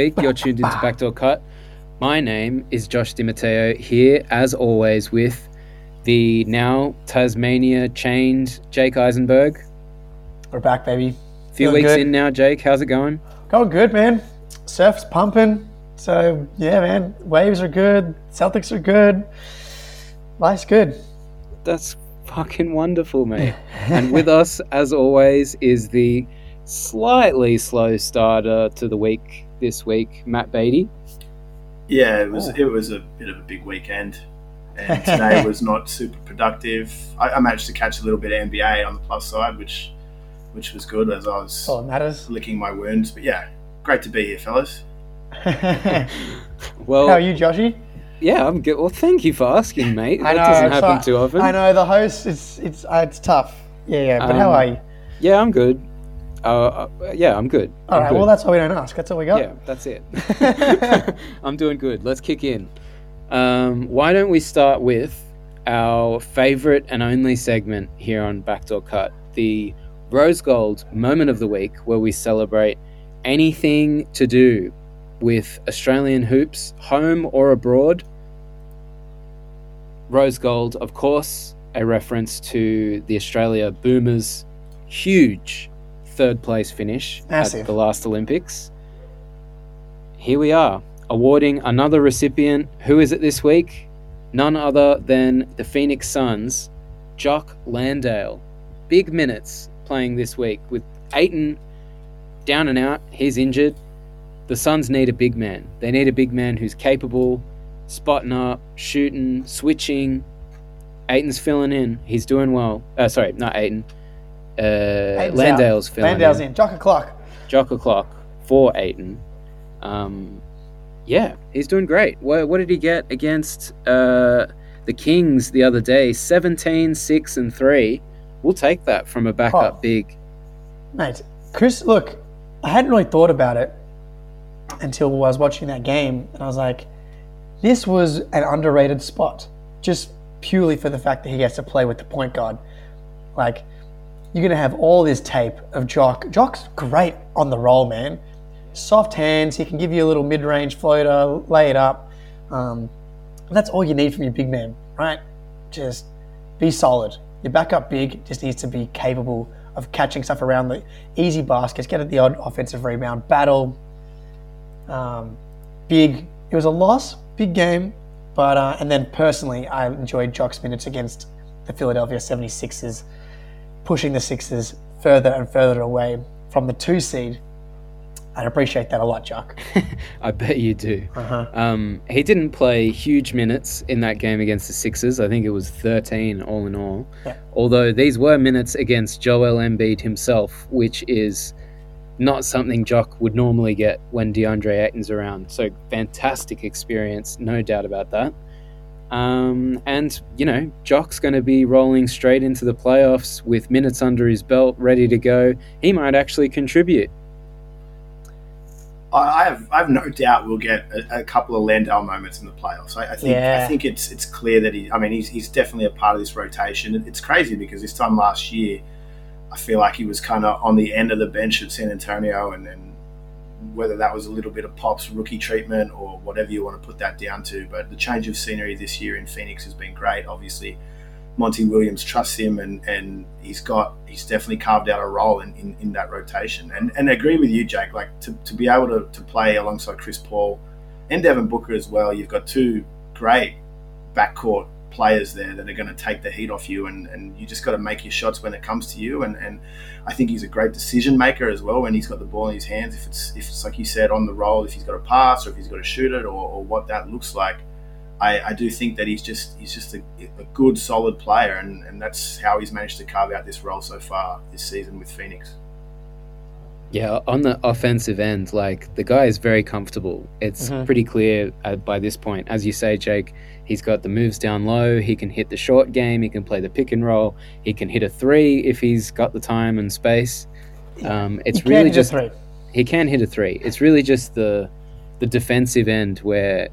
week. You're tuned into Backdoor Cut. My name is Josh DiMatteo here, as always, with the now Tasmania chained Jake Eisenberg. We're back, baby. A few Feeling weeks good. in now, Jake. How's it going? Going good, man. Surf's pumping. So yeah, man. Waves are good. Celtics are good. Life's good. That's fucking wonderful, mate. and with us, as always, is the slightly slow starter to the week this week, Matt Beatty. Yeah, it was Oh. it was a bit of a big weekend, and today was not super productive. I, I managed to catch a little bit of NBA on the plus side, which which was good as I was That's all that matters. licking my wounds. But yeah, great to be here, fellas. well, How Well, are you, Joshy? yeah, I'm good. Well, thank you for asking, mate. I That know, doesn't happen like- too often. I know the host. It's it's uh, it's tough. Yeah, yeah. But how Um, are you? Yeah, I'm good. Uh, uh, yeah, I'm good. All I'm right. good. Well, that's all we don't ask. That's all we got. yeah, that's it. I'm doing good. Let's kick in. Um, why don't we start with our favorite and only segment here on Backdoor Cut, the Rose Gold moment of the week, where we celebrate anything to do with Australian hoops, home or abroad. Rose Gold, of course, a reference to the Australia Boomers' huge third place finish Massive. at the last Olympics. Here we are, awarding another recipient. Who is it this week? None other than the Phoenix Suns, Jock Landale. Big minutes playing this week with Ayton down and out. He's injured. The Suns need a big man. They need a big man who's capable, spotting up, shooting, switching. Ayton's filling in. He's doing well. Uh, sorry, not Ayton. Uh, Landale's out. filling Landale's in. in. Jock o'clock. Jock o'clock for Ayton. Um, yeah, he's doing great. What, what did he get against uh, the Kings the other day? 17, 6, and 3. We'll take that from a backup Oh. big. Mate, Chris, look, I hadn't really thought about it until I was watching that game, and I was like, this was an underrated spot, just purely for the fact that he gets to play with the point guard. Like, you're going to have all this tape of Jock. Jock's great on the roll, man. Soft hands, he can give you a little mid range floater, lay it up. Um, that's all you need from your big man, right? Just be solid. Your backup big just needs to be capable of catching stuff around the easy baskets, get at the odd offensive rebound, battle. Um, big. It was a loss, big game, but uh, and then personally, I enjoyed Jock's minutes against the Philadelphia 76ers, pushing the Sixers further and further away from the two seed. I'd appreciate that a lot, Jock. I bet you do. Uh-huh. Um, he didn't play huge minutes in that game against the Sixers. I think it was 13 all in all. Yeah. Although these were minutes against Joel Embiid himself, which is not something Jock would normally get when DeAndre Ayton's around. So fantastic experience, no doubt about that. Um, and you know, Jock's going to be rolling straight into the playoffs with minutes under his belt, ready to go. He might actually contribute. I, I have I have no doubt we'll get a, a couple of Landale moments in the playoffs. I, I think Yeah. I think it's it's clear that he. I mean, he's, he's definitely a part of this rotation. It's crazy because this time last year, I feel like he was kind of on the end of the bench at San Antonio, and then whether that was a little bit of Pop's rookie treatment or whatever you want to put that down to. But the change of scenery this year in Phoenix has been great. Obviously, Monty Williams trusts him, and, and he's got he's definitely carved out a role in, in, in that rotation. And and I agree with you, Jake. Like to, to be able to, to play alongside Chris Paul and Devin Booker as well. You've got two great backcourt players there that are going to take the heat off you, and, and you just got to make your shots when it comes to you. And, and I think he's a great decision maker as well when he's got the ball in his hands. If it's if it's like you said on the roll, if he's got to pass or if he's got to shoot it or, or what that looks like. I, I do think that he's just he's just a, a good solid player and, and that's how he's managed to carve out this role so far this season with Phoenix. Yeah, on the offensive end, like the guy is very comfortable. It's Mhm. pretty clear uh, by this point. As you say, Jake, he's got the moves down low. He can hit the short game. He can play the pick and roll. He can hit a three if he's got the time and space. Um, it's really just he can hit a three. It's really just the the defensive end where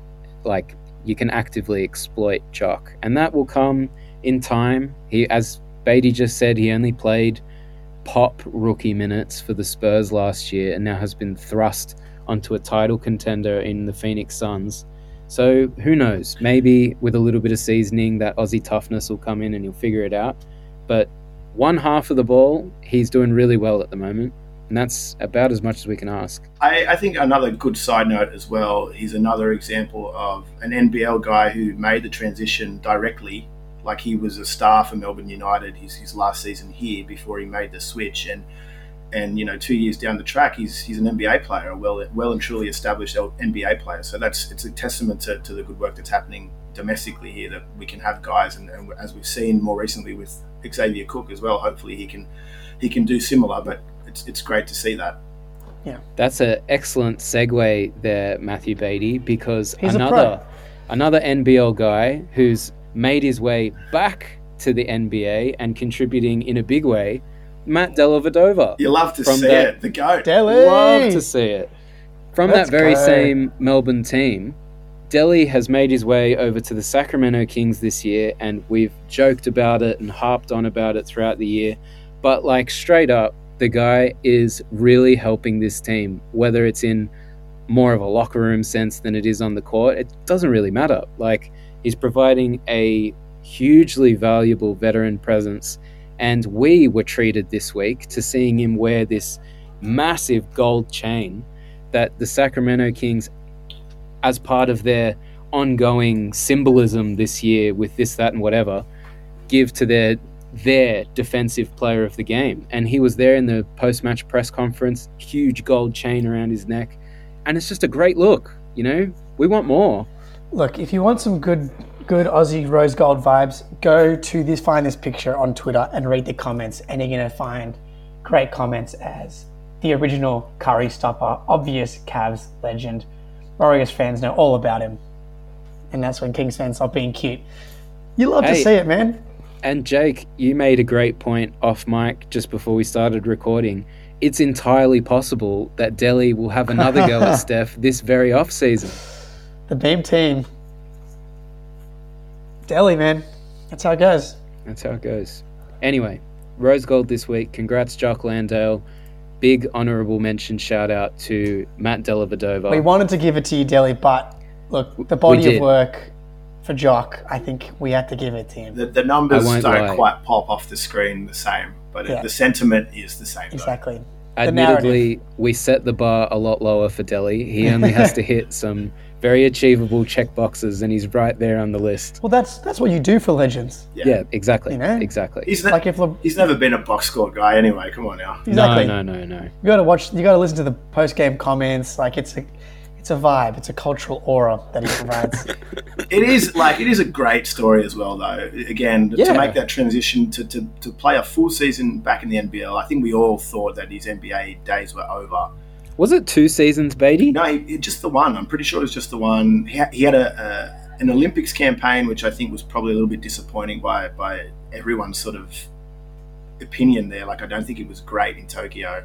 like you can actively exploit Jock, and that will come in time. He, as Beatty just said, he only played pop rookie minutes for the Spurs last year and now has been thrust onto a title contender in the Phoenix Suns. So who knows? Maybe with a little bit of seasoning, that Aussie toughness will come in and he'll figure it out. But one half of the ball, he's doing really well at the moment. And that's about as much as we can ask. I, I think another good side note as well is another example of an NBL guy who made the transition directly. Like he was a star for Melbourne United his, his last season here before he made the switch. And and you know, two years down the track, he's he's an NBA player, a well well and truly established NBA player. So that's it's a testament to, to the good work that's happening domestically here that we can have guys, and, and as we've seen more recently with Xavier Cook as well. Hopefully he can he can do similar, but it's it's great to see that. Yeah, that's an excellent segue there, Matthew Beatty, because He's another another NBL guy who's made his way back to the NBA and contributing in a big way, Matt Dellavedova. You love to see that, it, the goat. Delly. Love to see it. From Let's that very go. same Melbourne team, Delly has made his way over to the Sacramento Kings this year, and we've joked about it and harped on about it throughout the year. But, like, straight up, the guy is really helping this team, whether it's in more of a locker room sense than it is on the court. It doesn't really matter. Like, he's providing a hugely valuable veteran presence. And we were treated this week to seeing him wear this massive gold chain that the Sacramento Kings, as part of their ongoing symbolism this year with this, that, and whatever, give to their their defensive player of the game. And he was there in the post match press conference, huge gold chain around his neck. And it's just a great look, you know? We want more. Look, if you want some good good Aussie rose gold vibes, go to this find this picture on Twitter and read the comments and you're gonna find great comments as the original curry stopper, obvious Cavs legend. Warriors fans know all about him. And that's when Kings fans stop being cute. You love hey, to see it, man. And Jake, you made a great point off mic just before we started recording. It's entirely possible that Delly will have another go at Steph this very off season. The Beam team. Delly, man. That's how it goes. That's how it goes. Anyway, Rose Gold this week. Congrats, Jock Landale. Big honourable mention shout out to Matt Dellavedova. We wanted to give it to you, Delly, but look, the body of work for Jock, I think we had to give it to him. The, the numbers don't lie. quite pop off the screen the same, but yeah. the sentiment is the same. Exactly. Admittedly, we set the bar a lot lower for Delly. He only has to hit some very achievable check boxes, and he's right there on the list. Well, that's that's what you do for legends. Yeah, yeah exactly. You know? exactly. He's ne- like if Le- he's never been a box score guy anyway. Come on now. Exactly. No, no, no, no. You got to watch. You got to listen to the post game comments. Like it's a it's a vibe. It's a cultural aura that he provides. it is like it is a great story as well, though. Again, yeah. to make that transition to, to, to play a full season back in the NBL, I think we all thought that his NBA days were over. Was it two seasons, Beatty? No, he, just the one. I'm pretty sure it was just the one. He, he had a, a, an Olympics campaign, which I think was probably a little bit disappointing by by everyone's sort of opinion there. Like, I don't think it was great in Tokyo.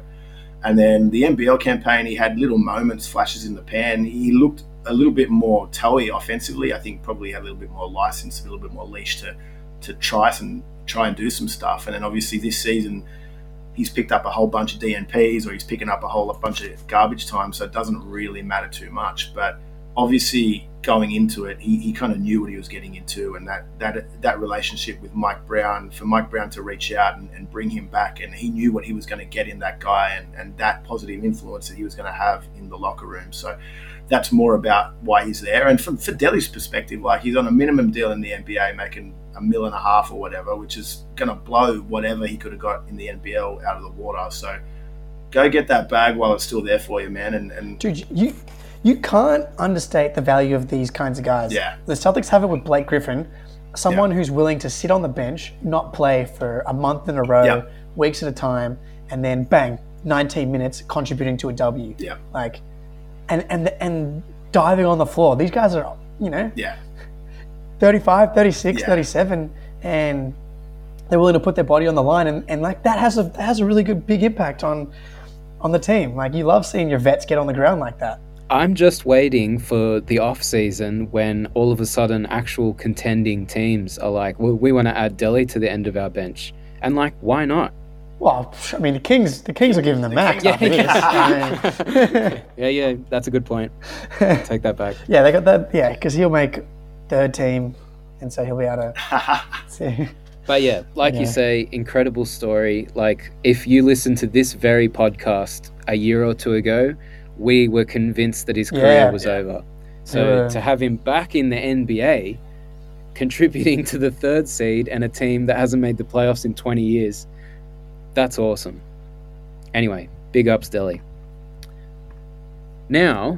And then the NBL campaign, he had little moments, flashes in the pan. He looked a little bit more toey offensively. I think probably had a little bit more license, a little bit more leash to to try some try and do some stuff. And then obviously this season, he's picked up a whole bunch of DNPs or he's picking up a whole bunch of garbage time. So it doesn't really matter too much. But obviously going into it, he, he kind of knew what he was getting into, and that that that relationship with Mike Brown for Mike Brown to reach out and, and bring him back, and he knew what he was going to get in that guy, and, and that positive influence that he was going to have in the locker room. So that's more about why he's there. And from for perspective, like he's on a minimum deal in the NBA, making a mil and a half or whatever, which is going to blow whatever he could have got in the NBL out of the water. So go get that bag while it's still there for you, man. And, and dude, you you can't understate the value of these kinds of guys. Yeah. The Celtics have it with Blake Griffin, someone yeah. who's willing to sit on the bench, not play for a month in a row, yeah. weeks at a time, and then bang, 19 minutes contributing to a W. Yeah. Like, and and and diving on the floor. These guys are, you know, yeah, 35, 36, yeah. 37, and they're willing to put their body on the line, and, and like that has a that has a really good big impact on on the team. Like you love seeing your vets get on the ground like that. I'm just waiting for the off season when all of a sudden actual contending teams are like, well, we want to add Delly to the end of our bench. And like, why not? Well, I mean, the Kings, the Kings are giving the max Kings- after this. I mean, Yeah, yeah, that's a good point. Take that back. yeah, they got that. Yeah, because he'll make third team, and so he'll be able to see. But yeah, like you say, incredible story. Like if you listen to this very podcast a year or two ago, we were convinced that his career Yeah. was Yeah. over. So Yeah. to have him back in the NBA, contributing to the third seed and a team that hasn't made the playoffs in 20 years, that's awesome. Anyway, big ups, Delly. Now,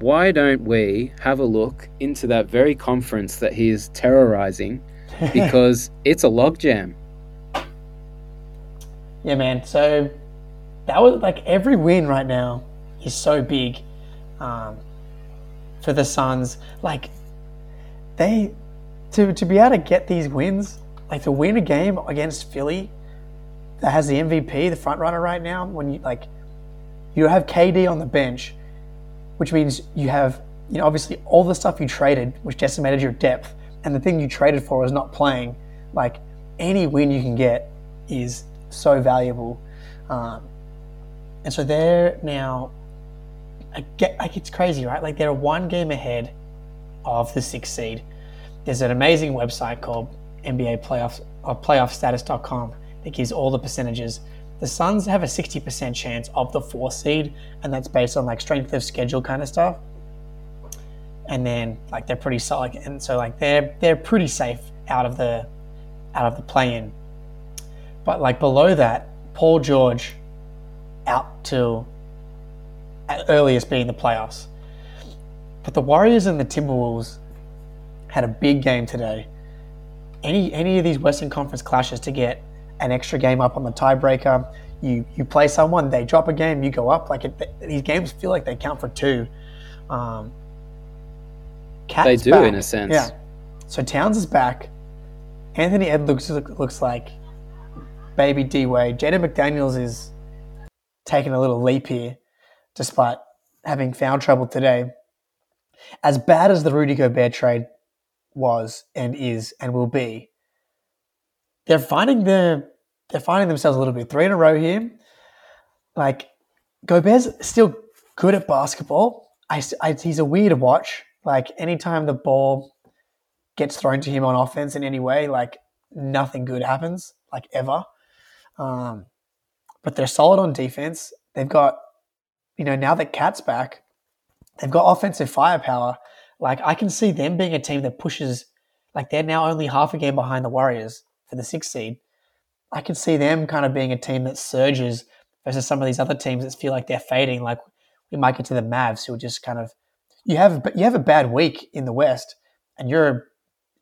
why don't we have a look into that very conference that he is terrorizing because it's a logjam. Yeah, man. So that was like every win right now is so big um, for the Suns. Like they to to be able to get these wins, like to win a game against Philly that has the MVP, the front runner right now. When you like you have KD on the bench, which means you have you know obviously all the stuff you traded, which decimated your depth, and the thing you traded for is not playing. Like any win you can get is so valuable. Um, and so they're now, I get, like it's crazy, right? Like they're one game ahead of the sixth seed. There's an amazing website called NBA Playoffs or PlayoffStatus.com that gives all the percentages. The Suns have a 60% chance of the fourth seed, and that's based on like strength of schedule kind of stuff. And then like they're pretty solid, and so like they're they're pretty safe out of the out of the play-in. But like below that, Paul George out till earliest being the playoffs. But the Warriors and the Timberwolves had a big game today. Any any of these Western Conference clashes to get an extra game up on the tiebreaker, you you play someone, they drop a game, you go up. Like it, these games feel like they count for two. Um, They do, back. in a sense. Yeah. So Towns is back. Anthony Ed looks, looks like baby D Wade. Jaden McDaniels is taking a little leap here, despite having foul trouble today. As bad as the Rudy Gobert trade was and is and will be, they're finding the they're finding themselves a little bit three in a row here. Like Gobert's still good at basketball. I, I, he's a weird watch. Like anytime the ball gets thrown to him on offense in any way, like nothing good happens, like ever. Um, but they're solid on defense. They've got, you know, now that Cat's back, they've got offensive firepower. Like I can see them being a team that pushes, like they're now only half a game behind the Warriors for the sixth seed. I can see them kind of being a team that surges versus some of these other teams that feel like they're fading. Like we might get to the Mavs who are just kind of you have you have a bad week in the West and you're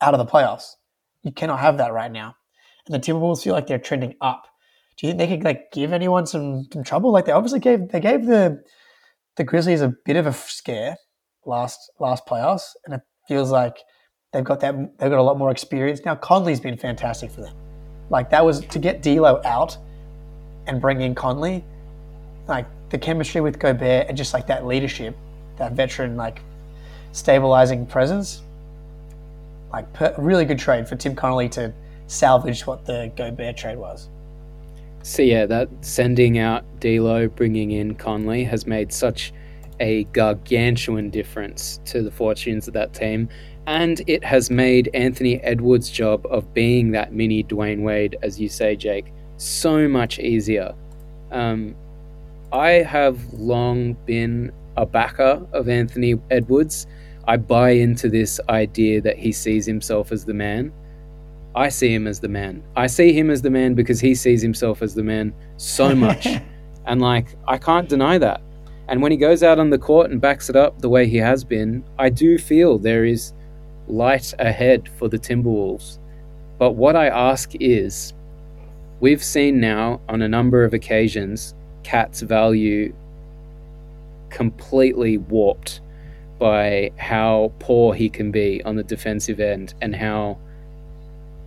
out of the playoffs. You cannot have that right now. And the Timberwolves feel like they're trending up. Do you think they could like give anyone some, some trouble? Like they obviously gave they gave the the Grizzlies a bit of a scare last last playoffs, and it feels like they've got that they've got a lot more experience now. Conley's been fantastic for them. Like that was to get D'Lo out and bring in Conley, like the chemistry with Gobert and just like that leadership, that veteran like stabilizing presence. Like per, really good trade for Tim Connolly to salvage what the Gobert trade was. So yeah, that sending out D'Lo, bringing in Conley has made such a gargantuan difference to the fortunes of that team, and it has made Anthony Edwards' job of being that mini Dwyane Wade, as you say, Jake, so much easier. Um, I have long been a backer of Anthony Edwards. I buy into this idea that he sees himself as the man. I see him as the man. I see him as the man because he sees himself as the man so much. and like, I can't deny that. And when he goes out on the court and backs it up the way he has been, I do feel there is light ahead for the Timberwolves. But what I ask is we've seen now on a number of occasions Cat's value completely warped by how poor he can be on the defensive end and how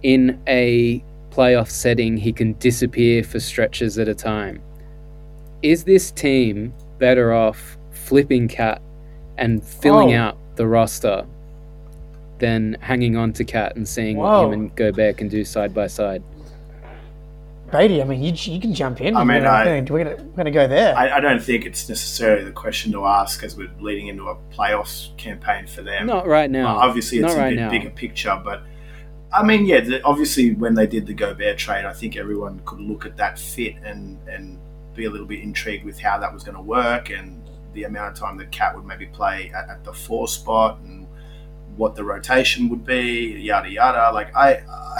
in a playoff setting he can disappear for stretches at a time. Is this team better off flipping Cat and filling Oh. out the roster than hanging on to Cat and seeing what Whoa. him and Gobert can do side by side? Brady, I mean, you, you can jump in. I mean, we're I- gonna, we're gonna, we're gonna go there. I, I don't think it's necessarily the question to ask as we're leading into a playoffs campaign for them. Not right now. Uh, obviously, it's Not a right bit now. bigger picture, but I mean, yeah, the, obviously, when they did the Gobert trade, I think everyone could look at that fit and and be a little bit intrigued with how that was going to work and the amount of time that Cat would maybe play at, at the four spot and what the rotation would be, yada yada. Like I, uh,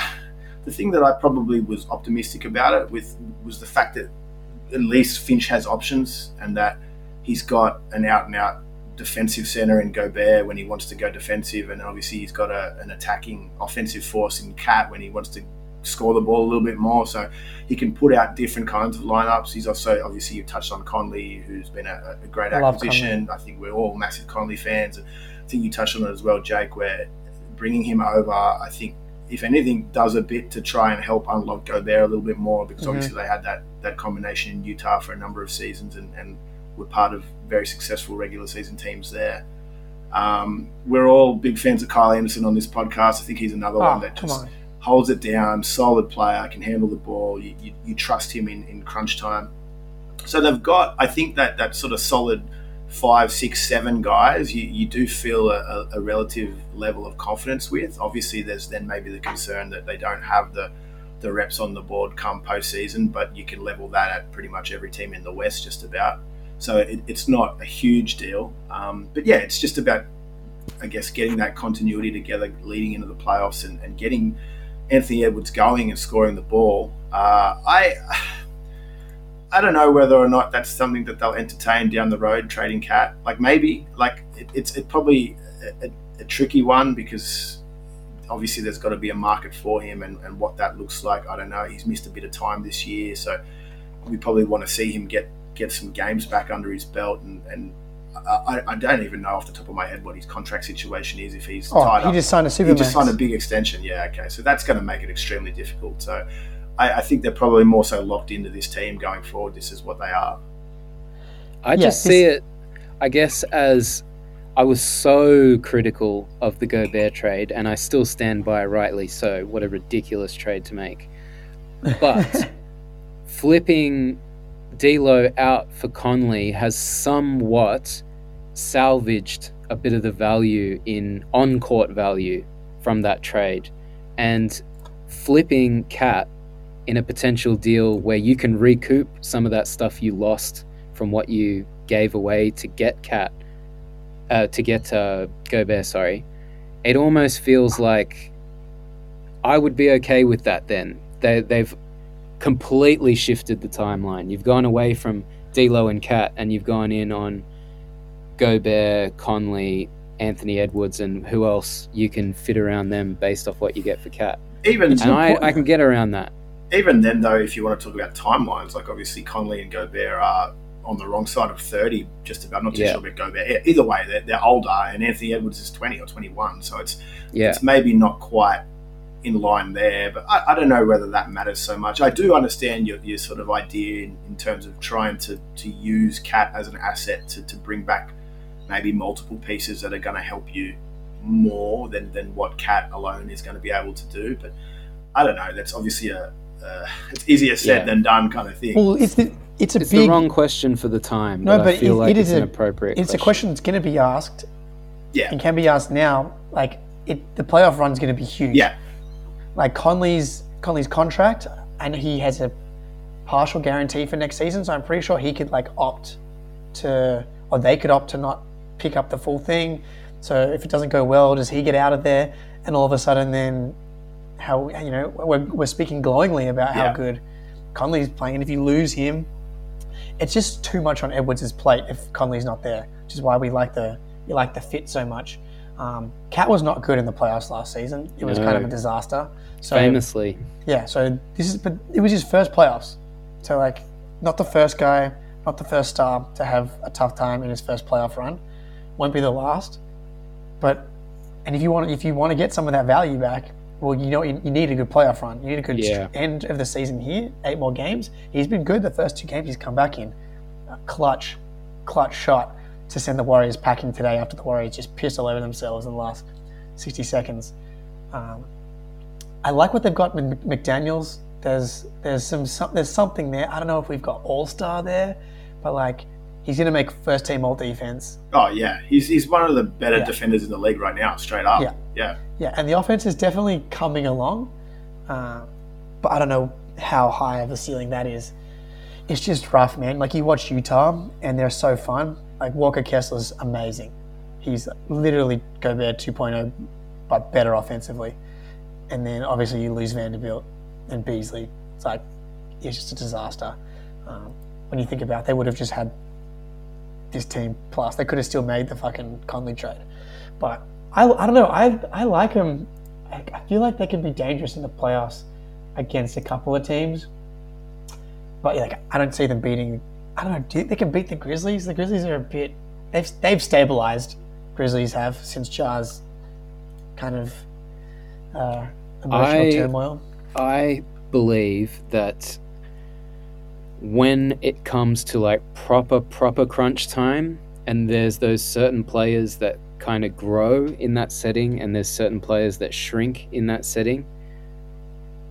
the thing that I probably was optimistic about it with was the fact that at least Finch has options and that he's got an out and out defensive center in Gobert when he wants to go defensive, and obviously he's got a, an attacking offensive force in Cat when he wants to score the ball a little bit more. So he can put out different kinds of lineups. He's also obviously you touched on Conley, who's been a, a great I acquisition. I think we're all massive Conley fans. And I think you touched on it as well, Jake, where bringing him over, I think if anything, does a bit to try and help unlock Gobert a little bit more because Mhm. obviously they had that that combination in Utah for a number of seasons and, and were part of very successful regular season teams there. Um, we're all big fans of Kyle Anderson on this podcast. I think he's another one oh, that just on. Holds it down, solid player, can handle the ball. You, you, you trust him in, in crunch time. So they've got, I think that that sort of solid five, six, seven guys, you, you do feel a, a, relative level of confidence with. Obviously, there's then maybe the concern that they don't have the the reps on the board come postseason, but you can level that at pretty much every team in the West, just about. So it, it's not a huge deal. Um, but yeah, it's just about, I guess, getting that continuity together leading into the playoffs and, and getting Anthony Edwards going and scoring the ball. Uh, I. I don't know whether or not that's something that they'll entertain down the road trading cat. Like maybe, like it, it's it probably a, a, tricky one because obviously there's got to be a market for him and, and what that looks like. I don't know. He's missed a bit of time this year, so we probably want to see him get get some games back under his belt. And, and I, I don't even know off the top of my head what his contract situation is if he's Oh, tied he up. just signed a super. He just signed a big extension. Yeah, okay. So that's going to make it extremely difficult. So I, I think they're probably more so locked into this team going forward. This is what they are. I Yeah, just see it, I guess, as I was so critical of the Gobert trade, and I still stand by, rightly so. What a ridiculous trade to make. But flipping D'Lo out for Conley has somewhat salvaged a bit of the value in on-court value from that trade, and flipping Cat in a potential deal where you can recoup some of that stuff you lost from what you gave away to get Cat, uh, to get uh, Gobert. Sorry, it almost feels like I would be okay with that. Then they they've completely shifted the timeline. You've gone away from D'Lo and Cat, and you've gone in on Gobert, Conley, Anthony Edwards, and who else you can fit around them based off what you get for Cat. Even And I, I can get around that. even then, though, if you want to talk about timelines, like obviously Conley and Gobert are on the wrong side of 30, just about. Not too Yeah. sure about Gobert. Either way, they're, they're older, and Anthony Edwards is 20 or 21, so it's Yeah. it's maybe not quite in line there, but I, I don't know whether that matters so much. I do understand your, your sort of idea in, in terms of trying to, to use Cat as an asset to, to bring back maybe multiple pieces that are going to help you more than, than what Cat alone is going to be able to do. But I don't know. That's obviously a uh, it's easier said Yeah. than done kind of thing. Well, it's the, it's a It's big. the wrong question for the time. No, but, but I feel it- like it it's is an a- appropriate. it's a question that's going to be asked yeah, and can be asked now. Like it, the playoff run's going to be huge. yeah, Like Conley's Conley's contract, and he has a partial guarantee for next season. So I'm pretty sure he could like opt to, or they could opt to not pick up the full thing. So if it doesn't go well, does he get out of there? And all of a sudden, then how you know we're, we're speaking glowingly about how Yeah. good Conley's playing, and if you lose him, it's just too much on Edwards' plate if Conley's not there. Which is why we like the we like the fit so much. Um, Cat was not good in the playoffs last season. It was kind of a disaster. So famously. yeah, so this is but it was his first playoffs. So like not the first guy, not the first star to have a tough time in his first playoff run. Won't be the last. But and if you want if you want to get some of that value back, well you know you, you need a good playoff run. You need a good Yeah. end of the season here, eight more games. He's been good the first two games he's come back in. A clutch, clutch shot to send the Warriors packing today after the Warriors just pissed all over themselves in the last 60 seconds. Um, I like what they've got with McDaniels there's there's some, some there's something there. I don't know if we've got all star there, but like he's gonna make first team all defense. Oh yeah, he's, he's one of the better Yeah. defenders in the league right now, straight up. Yeah. yeah. Yeah, and the offense is definitely coming along, uh, but I don't know how high of a ceiling that is. It's just rough, man. Like you watch Utah, and they're so fun. Like Walker Kessler's amazing. He's literally Gobert 2.0, but better offensively. And then obviously you lose Vanderbilt and Beasley. It's like it's just a disaster. Um, when you think about, it, they would have just had this team plus. They could have still made the fucking Conley trade, but I, I don't know. I I like them. I, I feel like they can be dangerous in the playoffs against a couple of teams. But yeah, like I don't see them beating. I don't know. Do they can beat the Grizzlies? The Grizzlies are a bit. They've they've stabilized. Grizzlies have since Ja's kind of uh, emotional I- turmoil. I believe that when it comes to like proper proper crunch time and there's those certain players that kind of grow in that setting and there's certain players that shrink in that setting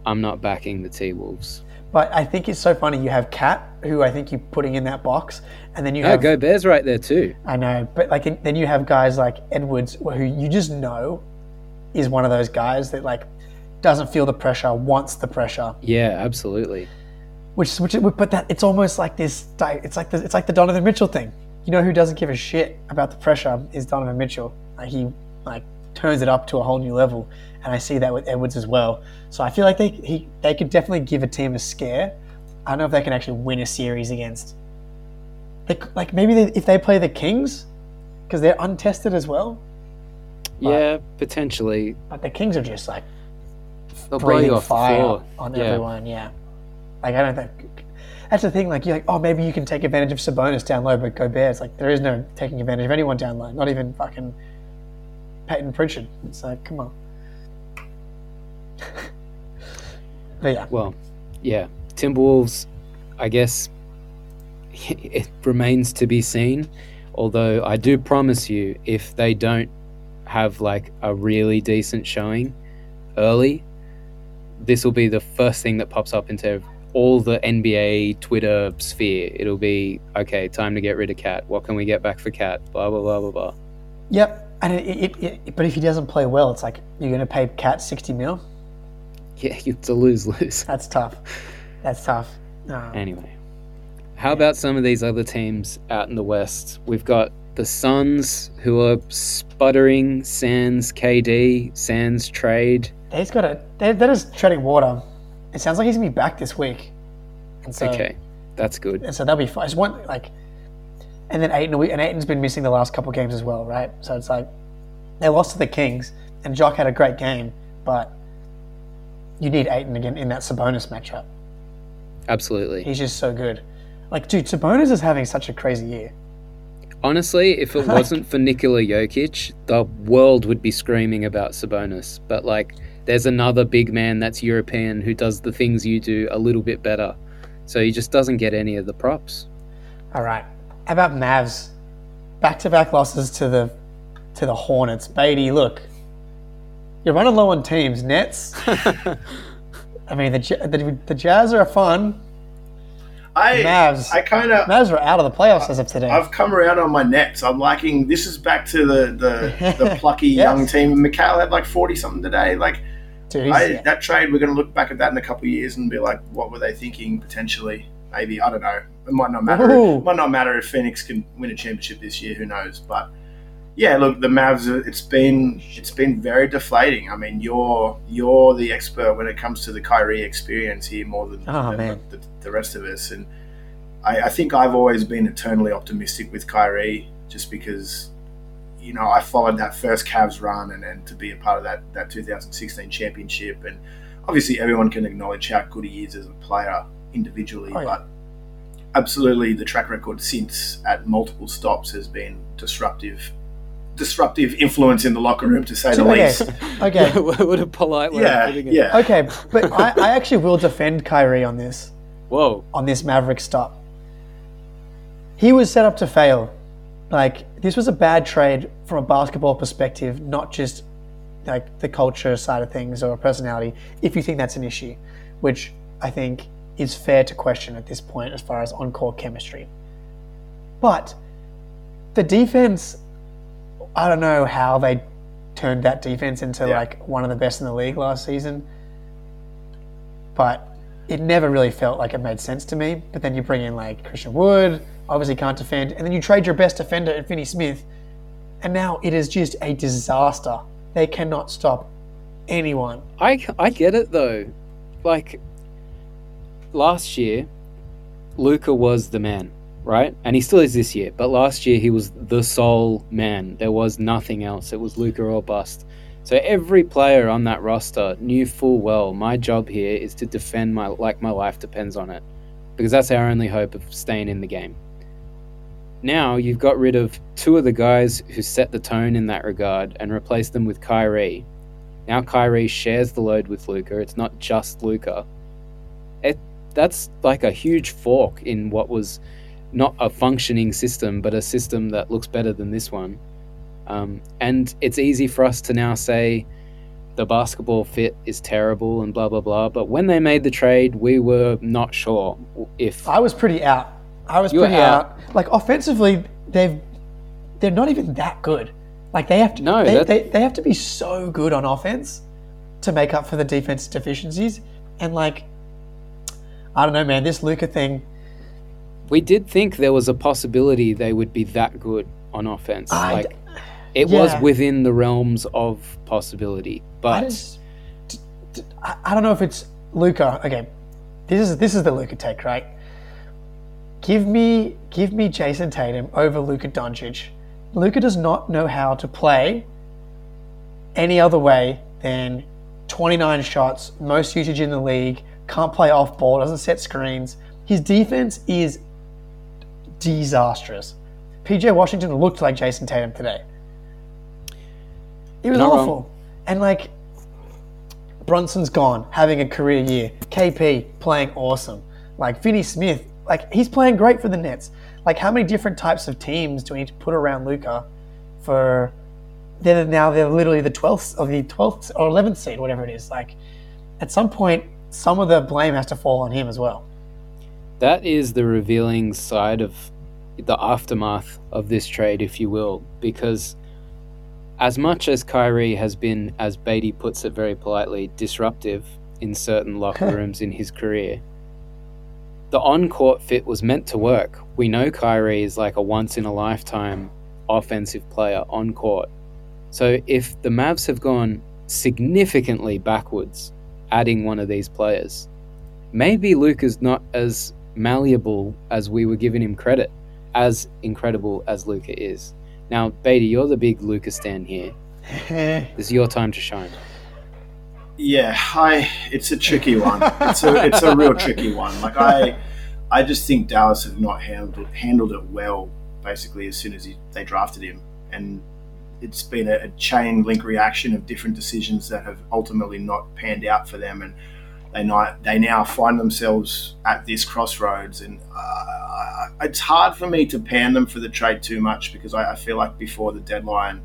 I'm not backing the T-Wolves. But I think it's so funny. You have Cat, who I think you're putting in that box, and then you have go Bears right there too. I know, but like then you have guys like Edwards, who you just know is one of those guys that like doesn't feel the pressure, wants the pressure. Yeah, absolutely. Which, which, but that it's almost like this. It's like the, it's like the Donovan Mitchell thing. You know who doesn't give a shit about the pressure is Donovan Mitchell. Like he like turns it up to a whole new level, and I see that with Edwards as well. So I feel like they he they could definitely give a team a scare. I don't know if they can actually win a series against. Like, like maybe they, if they play the Kings, because they're untested as well. Yeah, potentially. But the Kings are just like They'll blow you breathing off the fire on Yeah. everyone. Yeah, like I don't think that's the thing. Like you're like, oh, maybe you can take advantage of Sabonis down low, but Gobert, it's like there is no taking advantage of anyone down low. Not even fucking Payton Pritchard. It's like, come on. but yeah, Well, yeah, Timberwolves. I guess it remains to be seen. Although I do promise you, if they don't have like a really decent showing early, this will be the first thing that pops up into all the NBA Twitter sphere. It'll be okay, time to get rid of Cat. What can we get back for Cat? Blah blah blah blah blah. yep. And it, it, it, but if he doesn't play well, it's like you're going to pay Cat sixty mil. Yeah, it's a lose lose. That's tough. That's tough. Um, Anyway, how about some of these other teams out in the West? We've got the Suns, who are sputtering sans KD, sans trade. They've got a. They're just treading water. It sounds like he's gonna be back this week. And so, Okay, that's good. And so that'll be fine. It's one like, and then Ayton and Ayton's been missing the last couple games as well, right? So it's like they lost to the Kings, and Jock had a great game, but you need Ayton again in that Sabonis matchup. Absolutely. He's just so good. Like, dude, Sabonis is having such a crazy year. Honestly, if it wasn't for Nikola Jokic, the world would be screaming about Sabonis. But like, there's another big man that's European who does the things you do a little bit better. So he just doesn't get any of the props. All right. How about Mavs? Back-to-back losses to the to the Hornets. Beatty, look, you're running low on teams. Nets. I mean, the, the the Jazz are fun. I Mavs. I kind of Mavs are out of the playoffs as of today. I've come around on my Nets. I'm liking this is back to the the, the plucky Yes. young team. Mikal had like forty something today. Like Dude, I, that trade, we're going to look back at that in a couple of years and be like, what were they thinking potentially? Maybe I don't know. It might not matter. Ooh. It might not matter if Phoenix can win a championship this year. Who knows? But yeah, look, the Mavs. It's been it's been very deflating. I mean, you're you're the expert when it comes to the Kyrie experience here more than, Oh, than. The, the rest of us. And I, I think I've always been eternally optimistic with Kyrie, just because you know I followed that first Cavs run and, and to be a part of that that 2016 championship, and obviously everyone can acknowledge how good he is as a player individually, Oh, yeah. but absolutely the track record since at multiple stops has been disruptive. Disruptive influence in the locker room, to say the okay, least. okay, what a polite way of Yeah, putting it. yeah. okay. But I, I actually will defend Kyrie on this Whoa. on this Maverick stop. He was set up to fail. Like this was a bad trade from a basketball perspective, not just like the culture side of things or personality. If you think that's an issue, which I think, is fair to question at this point as far as on court chemistry. But the defense, I don't know how they turned that defense into Yeah. like one of the best in the league last season, but it never really felt like it made sense to me. But then you bring in like Christian Wood, obviously can't defend, and then you trade your best defender in Finney Smith, and now it is just a disaster. They cannot stop anyone. I, I get it though. Like last year, Luka was the man, right? And he still is this year. But last year he was the sole man. There was nothing else. It was Luka or bust. So every player on that roster knew full well my job here is to defend my like my life depends on it, because that's our only hope of staying in the game. Now you've got rid of two of the guys who set the tone in that regard and replaced them with Kyrie, now Kyrie shares the load with Luka. It's not just Luka. It that's like a huge fork in what was not a functioning system, but a system that looks better than this one. Um, and it's easy for us to now say the basketball fit is terrible and blah blah blah. But when they made the trade, we were not sure if I was pretty out. I was You pretty out. out. Like offensively, they've they're not even that good. Like they have to no, they, they, they have to be so good on offense to make up for the defense deficiencies. And like I don't know, man, this Luka thing, we did think there was a possibility they would be that good on offense. I like it was within the realms of possibility, I but just I I don't know if it's Luka. Okay, this is this is the Luka take, right? Give me give me Jayson Tatum over Luka Doncic. Luca does not know how to play any other way than 29 shots, most usage in the league, can't play off ball, doesn't set screens. His defense is disastrous. PJ Washington looked like Jayson Tatum today. It was Not wrong. awful. And like Brunson's gone, having a career year. KP playing awesome. Like Finney Smith, like he's playing great for the Nets. Like how many different types of teams do we need to put around Luka for? They're now they're literally the twelfth or the twelfth or eleventh seed, whatever it is. Like at some point, some of the blame has to fall on him as well. that is the revealing side of the aftermath of this trade, if you will, because as much as Kyrie has been, as Beatty puts it very politely, disruptive in certain locker rooms in his career, the on court fit was meant to work. We know Kyrie is like a once in a lifetime offensive player on court. So if the Mavs have gone significantly backwards adding one of these players, maybe Luka's not as malleable as we were giving him credit, as incredible as Luka is. Now, Beatty, you're the big Luka stan here. This is your time to shine. Yeah, I. It's a tricky one. It's a it's a real tricky one. Like I, I just think Dallas have not handled it, handled it well. Basically, as soon as he, they drafted him, and it's been a, a chain link reaction of different decisions that have ultimately not panned out for them, and they not they now find themselves at this crossroads. And uh, it's hard for me to pan them for the trade too much because I, I feel like before the deadline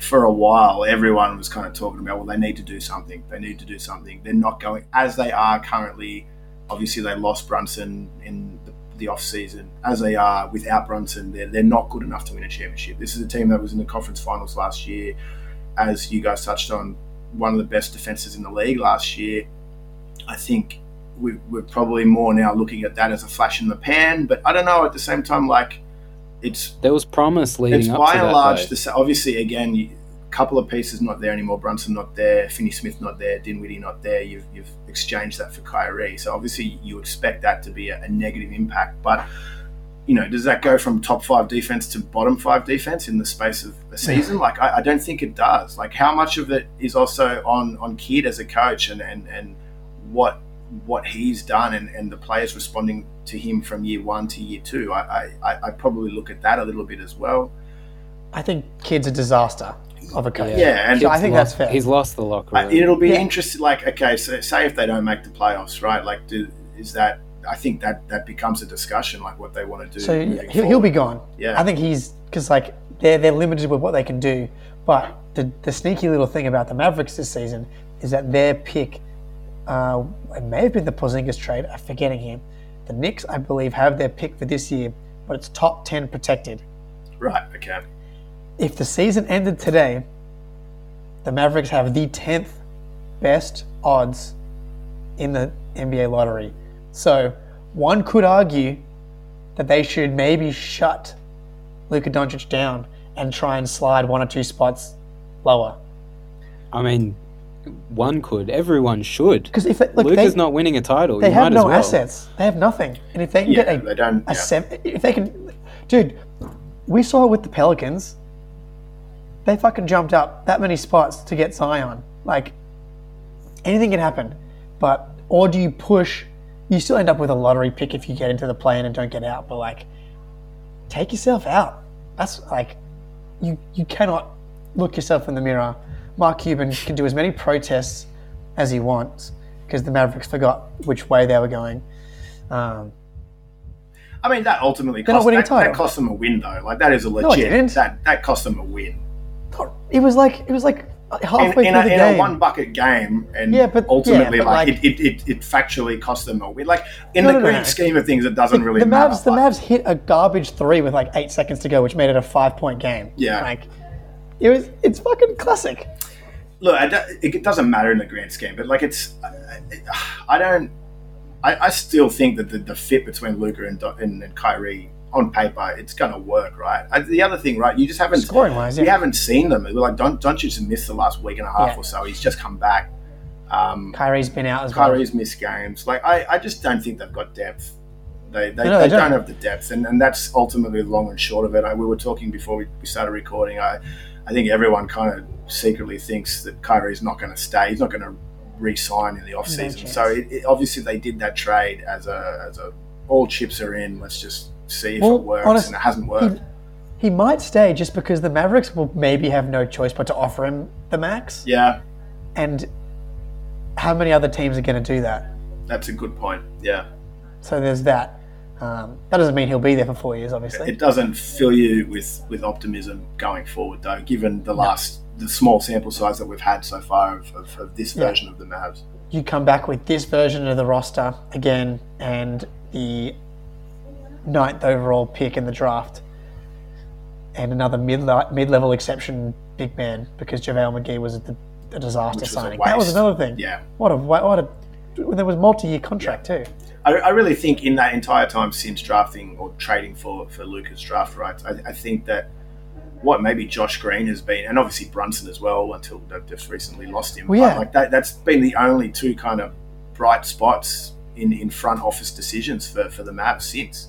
for a while, everyone was kind of talking about, well, they need to do something. They need to do something. They're not going as they are currently. Obviously, they lost Brunson in the, the off season. As they are without Brunson, they're, they're not good enough to win a championship. This is a team that was in the conference finals last year. As you guys touched on, one of the best defenses in the league last year. I think we, we're probably more now looking at that as a flash in the pan. But I don't know. At the same time, like it's There was promise leading it's up by to and large though. the obviously again you, a couple of pieces not there anymore. Brunson not there Finney Smith not there Dinwiddie not there. You've, you've exchanged that for Kyrie. So obviously you expect that to be a, a negative impact. But you know does that go from top five defense to bottom five defense in the space of a season? Like I, I don't think it does. Like how much of it is also on on Kidd as a coach and and, and what what he's done and, and the players responding to him from year one to year two I, I, I probably look at that a little bit as well I think Kidd's a disaster of a coach. Yeah, and So I think lost- that's fair. He's lost the locker Uh, room. it'll be Yeah. interesting. Like, okay, so say if they don't make the playoffs, right? Like, do, is that? I think that that becomes a discussion, like what they want to do. So he'll, he'll be gone. Yeah. I think he's because like they're they're limited with what they can do. But the the sneaky little thing about the Mavericks this season is that their pick uh, it may have been the Porzingis trade. I'm forgetting him. The Knicks, I believe, have their pick for this year, but it's top ten protected. Right. Okay. If the season ended today, the Mavericks have the tenth best odds in the NBA lottery. So one could argue that they should maybe shut Luka Doncic down and try and slide one or two spots lower. I mean, one could. Everyone should. Because if they, look, Luka's they, not winning a title. they you have might no as well. assets. They have nothing. And if they can Yeah, get a, they don't. a yeah. seven, if they can, dude, we saw it with the Pelicans. They fucking jumped up that many spots to get Zion. Like anything can happen, but or do you push? You still end up with a lottery pick if you get into the play-in and don't get out. But like, take yourself out. That's like, you you cannot look yourself in the mirror. Mark Cuban can do as many protests as he wants because the Mavericks forgot which way they were going. Um, I mean, that ultimately cost, that, that cost them a win, though. Like that is a it legit. didn't. that that cost them a win it was like it was like halfway in, through a, the in game. a one bucket game, and Yeah, but- ultimately, yeah, but like, like- it, it, it, it factually cost them a win. Like in No, the no, no, grand no. scheme of things, it doesn't really the matter. Mavs, the Mavs hit a garbage three with like eight seconds to go, which made it a five-point game. Yeah. like it was. It's fucking classic. Look, it doesn't matter in the grand scheme, but like it's, I, I don't, I, I still think that the, the fit between Luka and, and, and Kyrie on paper, it's going to work, right? The other thing, right, you just haven't, Scoring wise, yeah. haven't seen them. Like Don, Doncic has missed the last week and a half Yeah. or so. He's just come back. Um, Kyrie's been out as well. Kyrie's missed games. Like I, I just don't think they've got depth. They, they, No, they, they don't. don't. have the depth, and, and that's ultimately the long and short of it. I, we were talking before we, we started recording. I, I think everyone kind of secretly thinks that Kyrie's not going to stay. He's not going to re-sign in the off season. chance. so it, it, obviously they did that trade as a as a all chips are in. Let's just see if Well, it works, honest- and it hasn't worked. He, he might stay just because the Mavericks will maybe have no choice but to offer him the max. yeah, And how many other teams are going to do that? that's a good point. Yeah, So there's that. Um, that doesn't mean he'll be there for four years, obviously. it doesn't fill you with with optimism going forward, though. Given the last the small sample size that we've had so far of, of, of this Yeah. version of the Mavs. you come back with this version of the roster again and the ninth overall pick in the draft and another mid mid level exception big man because JaVale McGee was a, a disaster was a signing. That was another thing. Yeah. What a what a there was multi year contract too. I, I really think in that entire time since drafting or trading for, for Luka's draft rights, I, I think that what maybe Josh Green has been, and obviously Brunson as well, until they've just recently lost him. Well, yeah. like that, that's been the only two kind of bright spots in, in front office decisions for, for the Mavs since.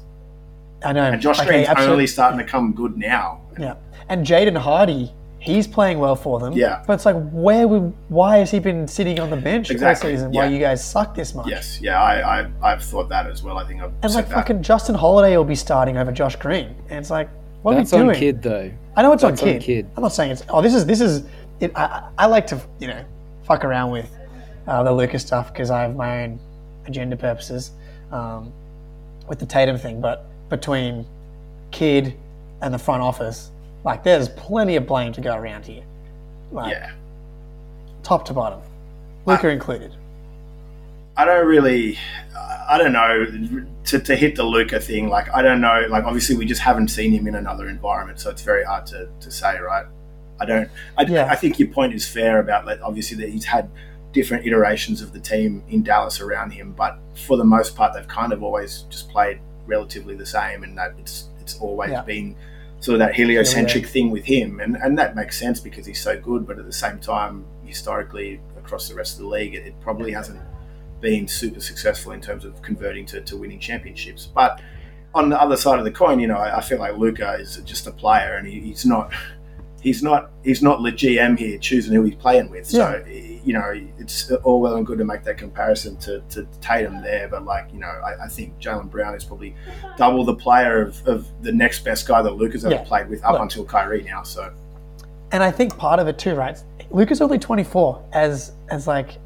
I know. And Josh Okay, Green's absolute- only starting to come good now. Yeah, and Jaden Hardy, he's playing well for them. Yeah. but it's like where we, why has he been sitting on the bench Exactly, all season? Why you guys suck this much? Yes, yeah, I, I, I've thought that as well. I think I've And like that. fucking Justin Holiday will be starting over Josh Green, and it's like, what That's are we on doing? Kidd though. I know it's on That's on Kidd. Kidd. I'm not saying it's. Oh, this is this is. It, I, I I like to you know fuck around with uh, the Luka's stuff because I have my own agenda purposes um, with the Tatum thing. But between Kidd and the front office, like there's plenty of blame to go around here, like yeah. top to bottom, Luka uh, included. I don't really, I don't know, to, to hit the Luka thing, like, I don't know, like, obviously we just haven't seen him in another environment, so it's very hard to, to say, right? I don't, I, Yeah. I think your point is fair about, like, obviously that he's had different iterations of the team in Dallas around him, but for the most part, they've kind of always just played relatively the same, and that it's, it's always Yeah. been sort of that heliocentric thing with him, and, and that makes sense because he's so good, but at the same time, historically, across the rest of the league, it, it probably hasn't been super successful in terms of converting to, to winning championships. But on the other side of the coin, you know, I, I feel like Luka is just a player, and he, he's not. He's not. He's not the GM here choosing who he's playing with. So you know, it's all well and good to make that comparison to, to Tatum there, but like you know, I, I think Jaylen Brown is probably double the player of, of the next best guy that Luka's ever Yeah. played with up Look. until Kyrie now. So And I think part of it too, right? Luka's only 24. As as like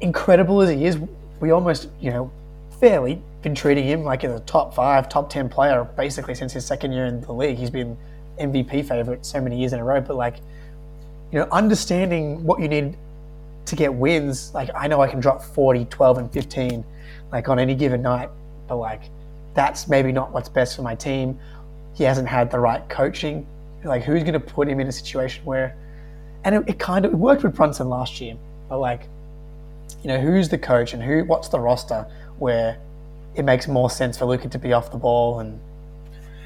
incredible as he is, we almost you know fairly been treating him like a top five, top ten player basically since his second year in the league. He's been MVP favorite so many years in a row. But like you know, understanding what you need to get wins, like I know I can drop 40, 12, and 15, like on any given night, but like that's maybe not what's best for my team. He hasn't had the right coaching. Like who's going to put him in a situation where, and it, it kind of it worked with Brunson last year, but like, you know, who's the coach and who, what's the roster where it makes more sense for Luka to be off the ball and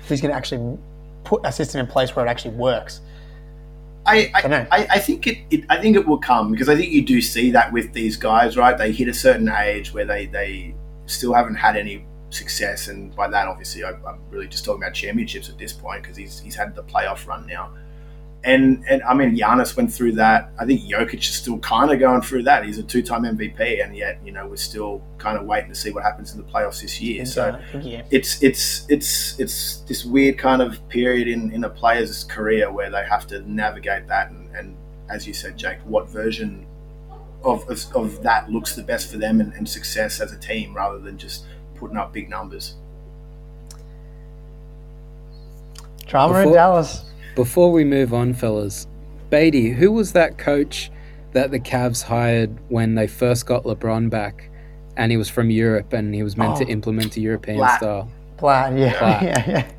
who's going to actually put a system in place where it actually works. I, I. I, I, think it, it I think it will come because I think you do see that with these guys, right? They hit a certain age where they, they still haven't had any success, and by that, obviously, I, I'm really just talking about championships at this point because he's he's had the playoff run now. And and I mean, Giannis went through that. I think Jokic is still kind of going through that. He's a two-time MVP, and yet you know we're still kind of waiting to see what happens in the playoffs this year. So yeah. it's it's it's it's this weird kind of period in, in a player's career where they have to navigate that and, and as you said Jake what version of, of, of that looks the best for them and, and success as a team rather than just putting up big numbers Drama in Dallas. Before we move on, fellas, Beatty, who was that coach that the Cavs hired when they first got LeBron back? And he was from Europe and he was meant to Oh. implement a European style. Blatt, yeah, Blatt. yeah, yeah.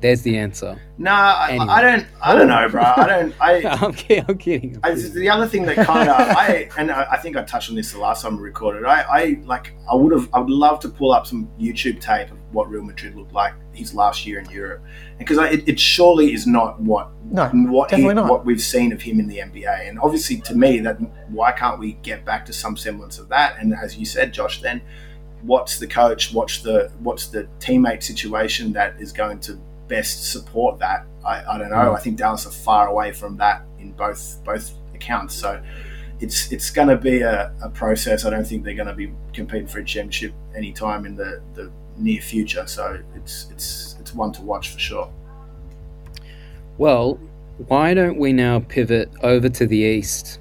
There's the answer. no I, Anyway. I don't I don't know bro I don't I I'm kidding. I'm kidding. I, the other thing that kind of I and I, I think I touched on this the last time we recorded. I, I like I would have I would love to pull up some YouTube tape of what Real Madrid looked like his last year in Europe, because it, it surely is not what No, what he, definitely not. what we've seen of him in the NBA. And obviously, to me, that why can't we get back to some semblance of that? And as you said, Josh, then what's the coach? What's the what's the teammate situation that is going to best support that? I, I don't know. Mm. I think Dallas are far away from that in both both accounts. So. It's, it's going to be a, a process. I don't think they're going to be competing for a championship anytime in the, the near future. So it's it's it's one to watch for sure. Well, why don't we now pivot over to the east?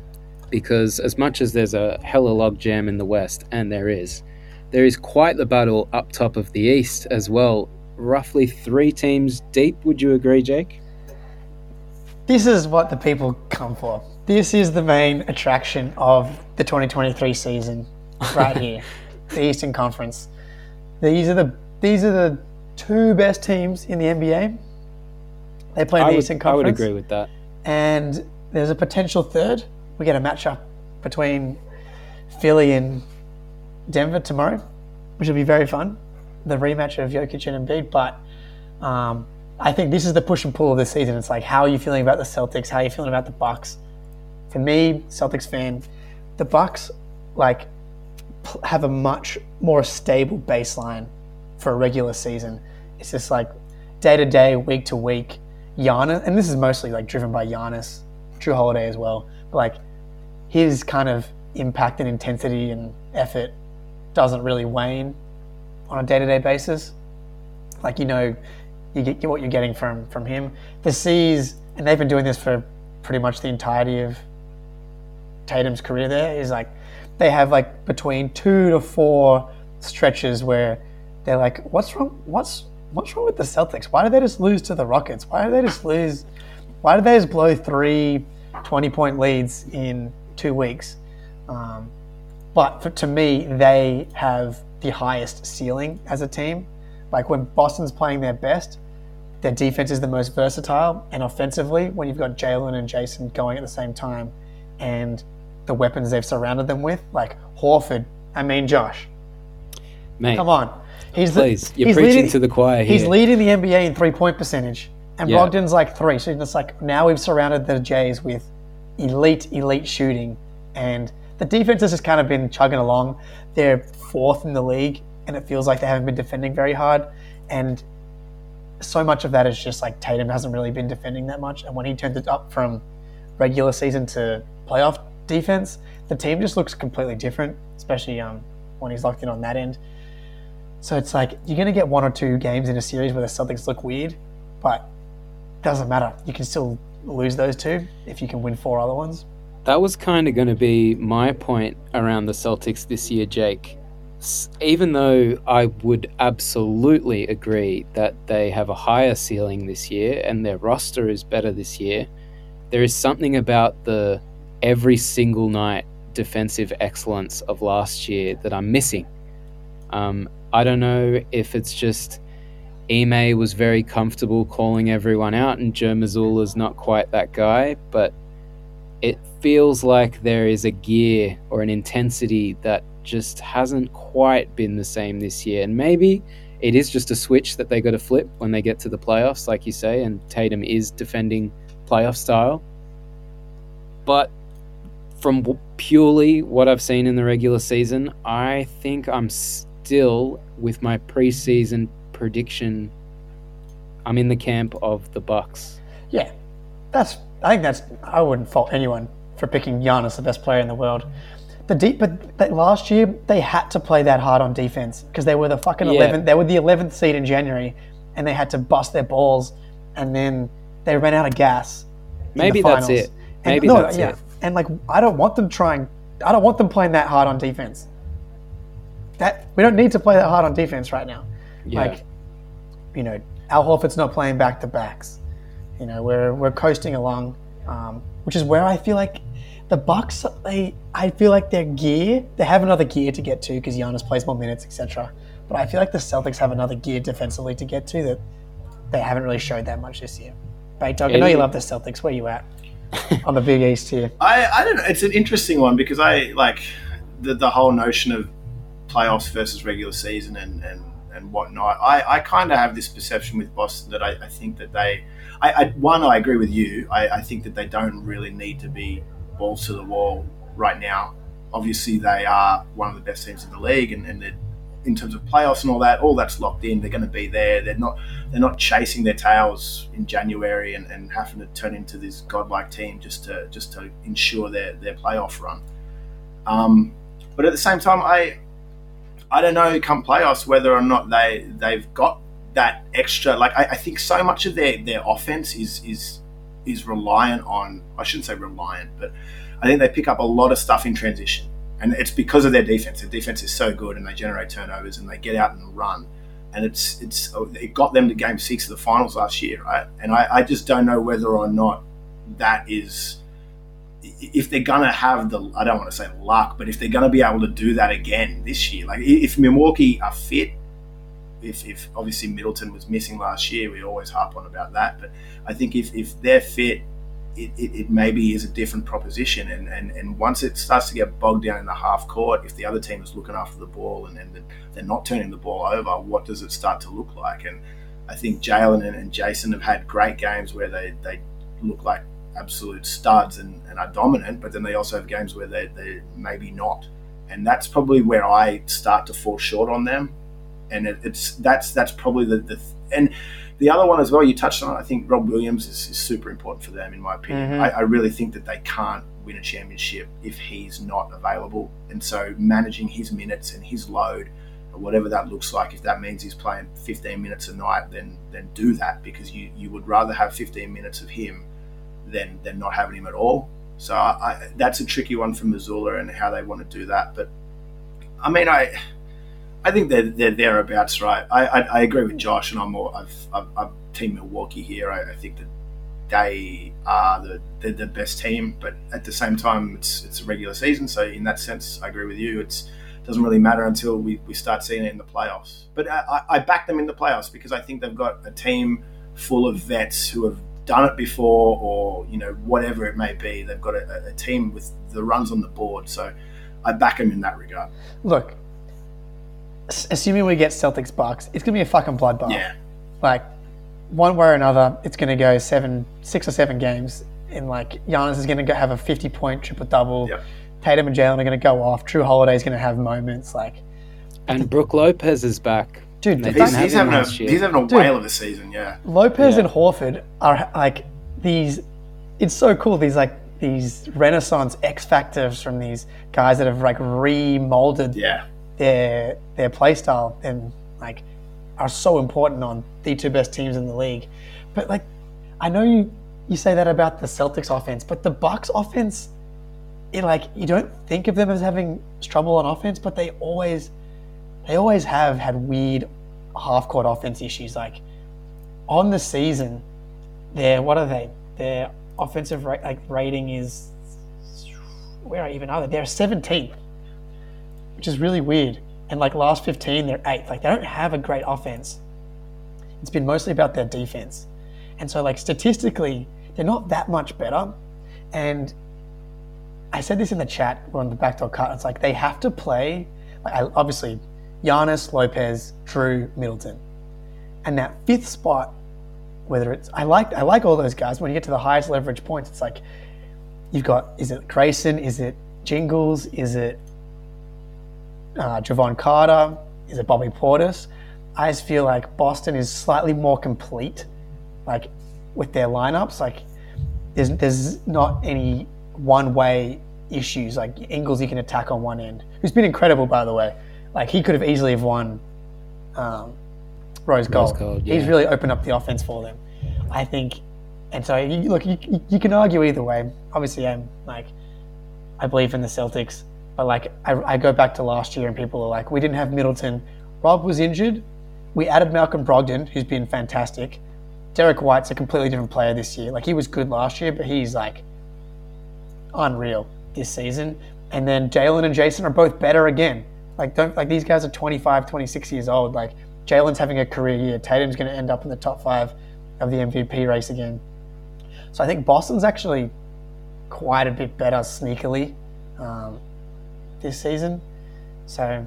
Because as much as there's a hella log jam in the west, and there is, there is quite the battle up top of the east as well. Roughly three teams deep. Would you agree, Jake? This is what the people come for. This is the main attraction of the 2023 season, right here, the Eastern Conference. These are the these are the two best teams in the NBA. They play in I the would, Eastern Conference. I would agree with that. and there's a potential third. We get a matchup between Philly and Denver tomorrow, which will be very fun. The rematch of Jokic and Embiid, but um, I think this is the push and pull of the season. It's like, how are you feeling about the Celtics? How are you feeling about the Bucks? For me, Celtics fan, the Bucks like have a much more stable baseline for a regular season. It's just like day to day, week to week. Giannis, and this is mostly like driven by Giannis, Jrue Holiday as well. But like his kind of impact and intensity and effort doesn't really wane on a day to day basis. Like you know, you get, get what you're getting from from him. The C's, and they've been doing this for pretty much the entirety of Tatum's career. There is like they have like between two to four stretches where they're like, what's wrong? What's what's wrong with the Celtics? Why did they just lose to the Rockets? Why did they just lose? Why did they just blow three 20 point leads in two weeks? Um, but for, to me, they have the highest ceiling as a team. Like when Boston's playing their best, their defense is the most versatile, and offensively, when you've got Jaylen and Jayson going at the same time, and the weapons they've surrounded them with, like Horford, I mean Josh, Mate, come on, he's please, the, you're he's preaching leading, to the choir here. He's leading the NBA in three point percentage, and Yeah. Brogdon's like three. So it's like now we've surrounded the Jays with elite, elite shooting, and the defense has just kind of been chugging along. They're fourth in the league, and it feels like they haven't been defending very hard. And so much of that is just like Tatum hasn't really been defending that much, and when he turns it up from regular season to playoff defense, the team just looks completely different, especially um, when he's locked in on that end. So it's like you're going to get one or two games in a series where the Celtics look weird, but doesn't matter. You can still lose those two if you can win four other ones. That was kind of going to be my point around the Celtics this year, Jake. Even though I would absolutely agree that they have a higher ceiling this year and their roster is better this year, there is something about the every single night defensive excellence of last year that I'm missing. Um, I don't know if it's just Ime was very comfortable calling everyone out, and Joe Mazzulla's not quite that guy, but it feels like there is a gear or an intensity that just hasn't quite been the same this year. And maybe it is just a switch that they got to flip when they get to the playoffs, like you say, and Tatum is defending playoff style. But from purely what I've seen in the regular season, I think I'm still with my preseason prediction. I'm in the camp of the Bucks. Yeah, that's. I think that's. I wouldn't fault anyone for picking Giannis the best player in the world. The deep, but, but last year they had to play that hard on defense because they were the fucking Yeah. 11th. They were the 11th seed in January, and they had to bust their balls, and then they ran out of gas. in the Maybe that's finals. it. And Maybe no, that's yeah. it. And like, I don't want them trying. I don't want them playing that hard on defense. That we don't need to play that hard on defense right now. Yeah. Like, you know, Al Horford's not playing back to backs. You know, we're we're coasting along, um, which is where I feel like the Bucks. They, I feel like their gear. They have another gear to get to because Giannis plays more minutes, etc. But I feel like the Celtics have another gear defensively to get to that they haven't really showed that much this year. Bait Dog, I know you love the Celtics. Where you at on the Big East here? I, I don't know. It's an interesting one because I like the, the whole notion of playoffs versus regular season and, and, and whatnot. I, I kind of have this perception with Boston that I, I think that they, I, I one, I agree with you. I, I think that they don't really need to be balls to the wall right now. Obviously, they are one of the best teams in the league, and, and they're, in terms of playoffs and all that, all that's locked in. They're going to be there. They're not they're not chasing their tails in January and, and having to turn into this godlike team just to just to ensure their, their playoff run. Um, but at the same time, I I don't know come playoffs whether or not they they've got that extra. Like I, I think so much of their, their offense is is is reliant on I shouldn't say reliant, but I think they pick up a lot of stuff in transition. And it's because of their defense. Their defense is so good, and they generate turnovers, and they get out and run and it's it's it got them to game six of the finals last year, right? And I, I just don't know whether or not that is if they're gonna have the I don't want to say luck, but if they're gonna be able to do that again this year, like if Milwaukee are fit, if, if obviously Middleton was missing last year, we always harp on about that, but I think if, if they're fit, it, it, it maybe is a different proposition. And, and, and once it starts to get bogged down in the half court, if the other team is looking after the ball and, they're not turning the ball over, what does it start to look like? And I think Jaylen and, and Jayson have had great games where they, they look like absolute studs and, and are dominant, but then they also have games where they, they're maybe not. And that's probably where I start to fall short on them. And it, it's that's that's probably the, the and the other one as well you touched on. I think Rob Williams is, is super important for them in my opinion. Mhm. I, I really think that they can't win a championship if he's not available. And so managing his minutes and his load, or whatever that looks like, if that means he's playing 15 minutes a night, then then do that because you you would rather have 15 minutes of him than than not having him at all. So I, I, that's a tricky one for Mazzulla and how they want to do that. But I mean, I I think they're, they're thereabouts, right? I, I, I agree with Josh, and I'm more I've, I've, I'm Team Milwaukee here. I, I think that they are the they're the best team, but at the same time, it's it's a regular season, so in that sense, I agree with you. It's doesn't really matter until we, we start seeing it in the playoffs. But I, I- back them in the playoffs because I think they've got a team full of vets who have done it before, or you know whatever it may be. They've got a, a team with the runs on the board, so I back them in that regard. Look, assuming we get Celtics Bucks, it's gonna be a fucking bloodbath. Yeah, Like one way or another, it's gonna go seven, six or seven games. And like Giannis is gonna go have a fifty-point triple double. Yep. Tatum and Jaylen are gonna go off. Jrue Holiday's gonna have moments. Like, And Brook Lopez is back. dude, They the didn't he's, he's him having a he's having a Dude. whale of a season. Yeah, Lopez Yeah. and Horford are like these. It's so cool. These like these Renaissance X factors from these guys that have like remolded yeah, their their play style and like are so important on the two best teams in the league. But like, I know you you say that about the Celtics offense, but the Bucks offense, it like you don't think of them as having trouble on offense, but they always they always have had weird half court offense issues. Like on the season, their what are they? Their offensive rate like rating is where even are they? They're 17th, which is really weird. And like last 15, they're eighth. Like they don't have a great offense. It's been mostly about their defense. And so, like statistically, they're not that much better. And I said this in the chat on the backdoor cut. It's like they have to play, like obviously, Giannis, Lopez, Jrue, Middleton, and that fifth spot. Whether it's I like I like all those guys. When you get to the highest leverage points, it's like you've got is it Grayson, is it Jingles, is it uh, Jevon Carter, is it Bobby Portis? I just feel like Boston is slightly more complete, like with their lineups. Like there's there's not any one way issues. Like Ingles, you can attack on one end, who's been incredible by the way. Like he could have easily have won um, Rose Gold. Gold, He's really opened up the offense for them. I think, and so you, look, you, you can argue either way. Obviously, I'm like, I believe in the Celtics, but like I, I go back to last year and people are like, we didn't have Middleton. Rob was injured. We added Malcolm Brogdon, who's been fantastic. Derrick White's a completely different player this year. Like he was good last year, but he's like unreal this season. And then Jaylen and Jayson are both better again. Like don't like these guys are 25, 26 years old. Like Jaylen's having a career year. Tatum's going to end up in the top five of the MVP race again. So I think Boston's actually quite a bit better sneakily um, this season. So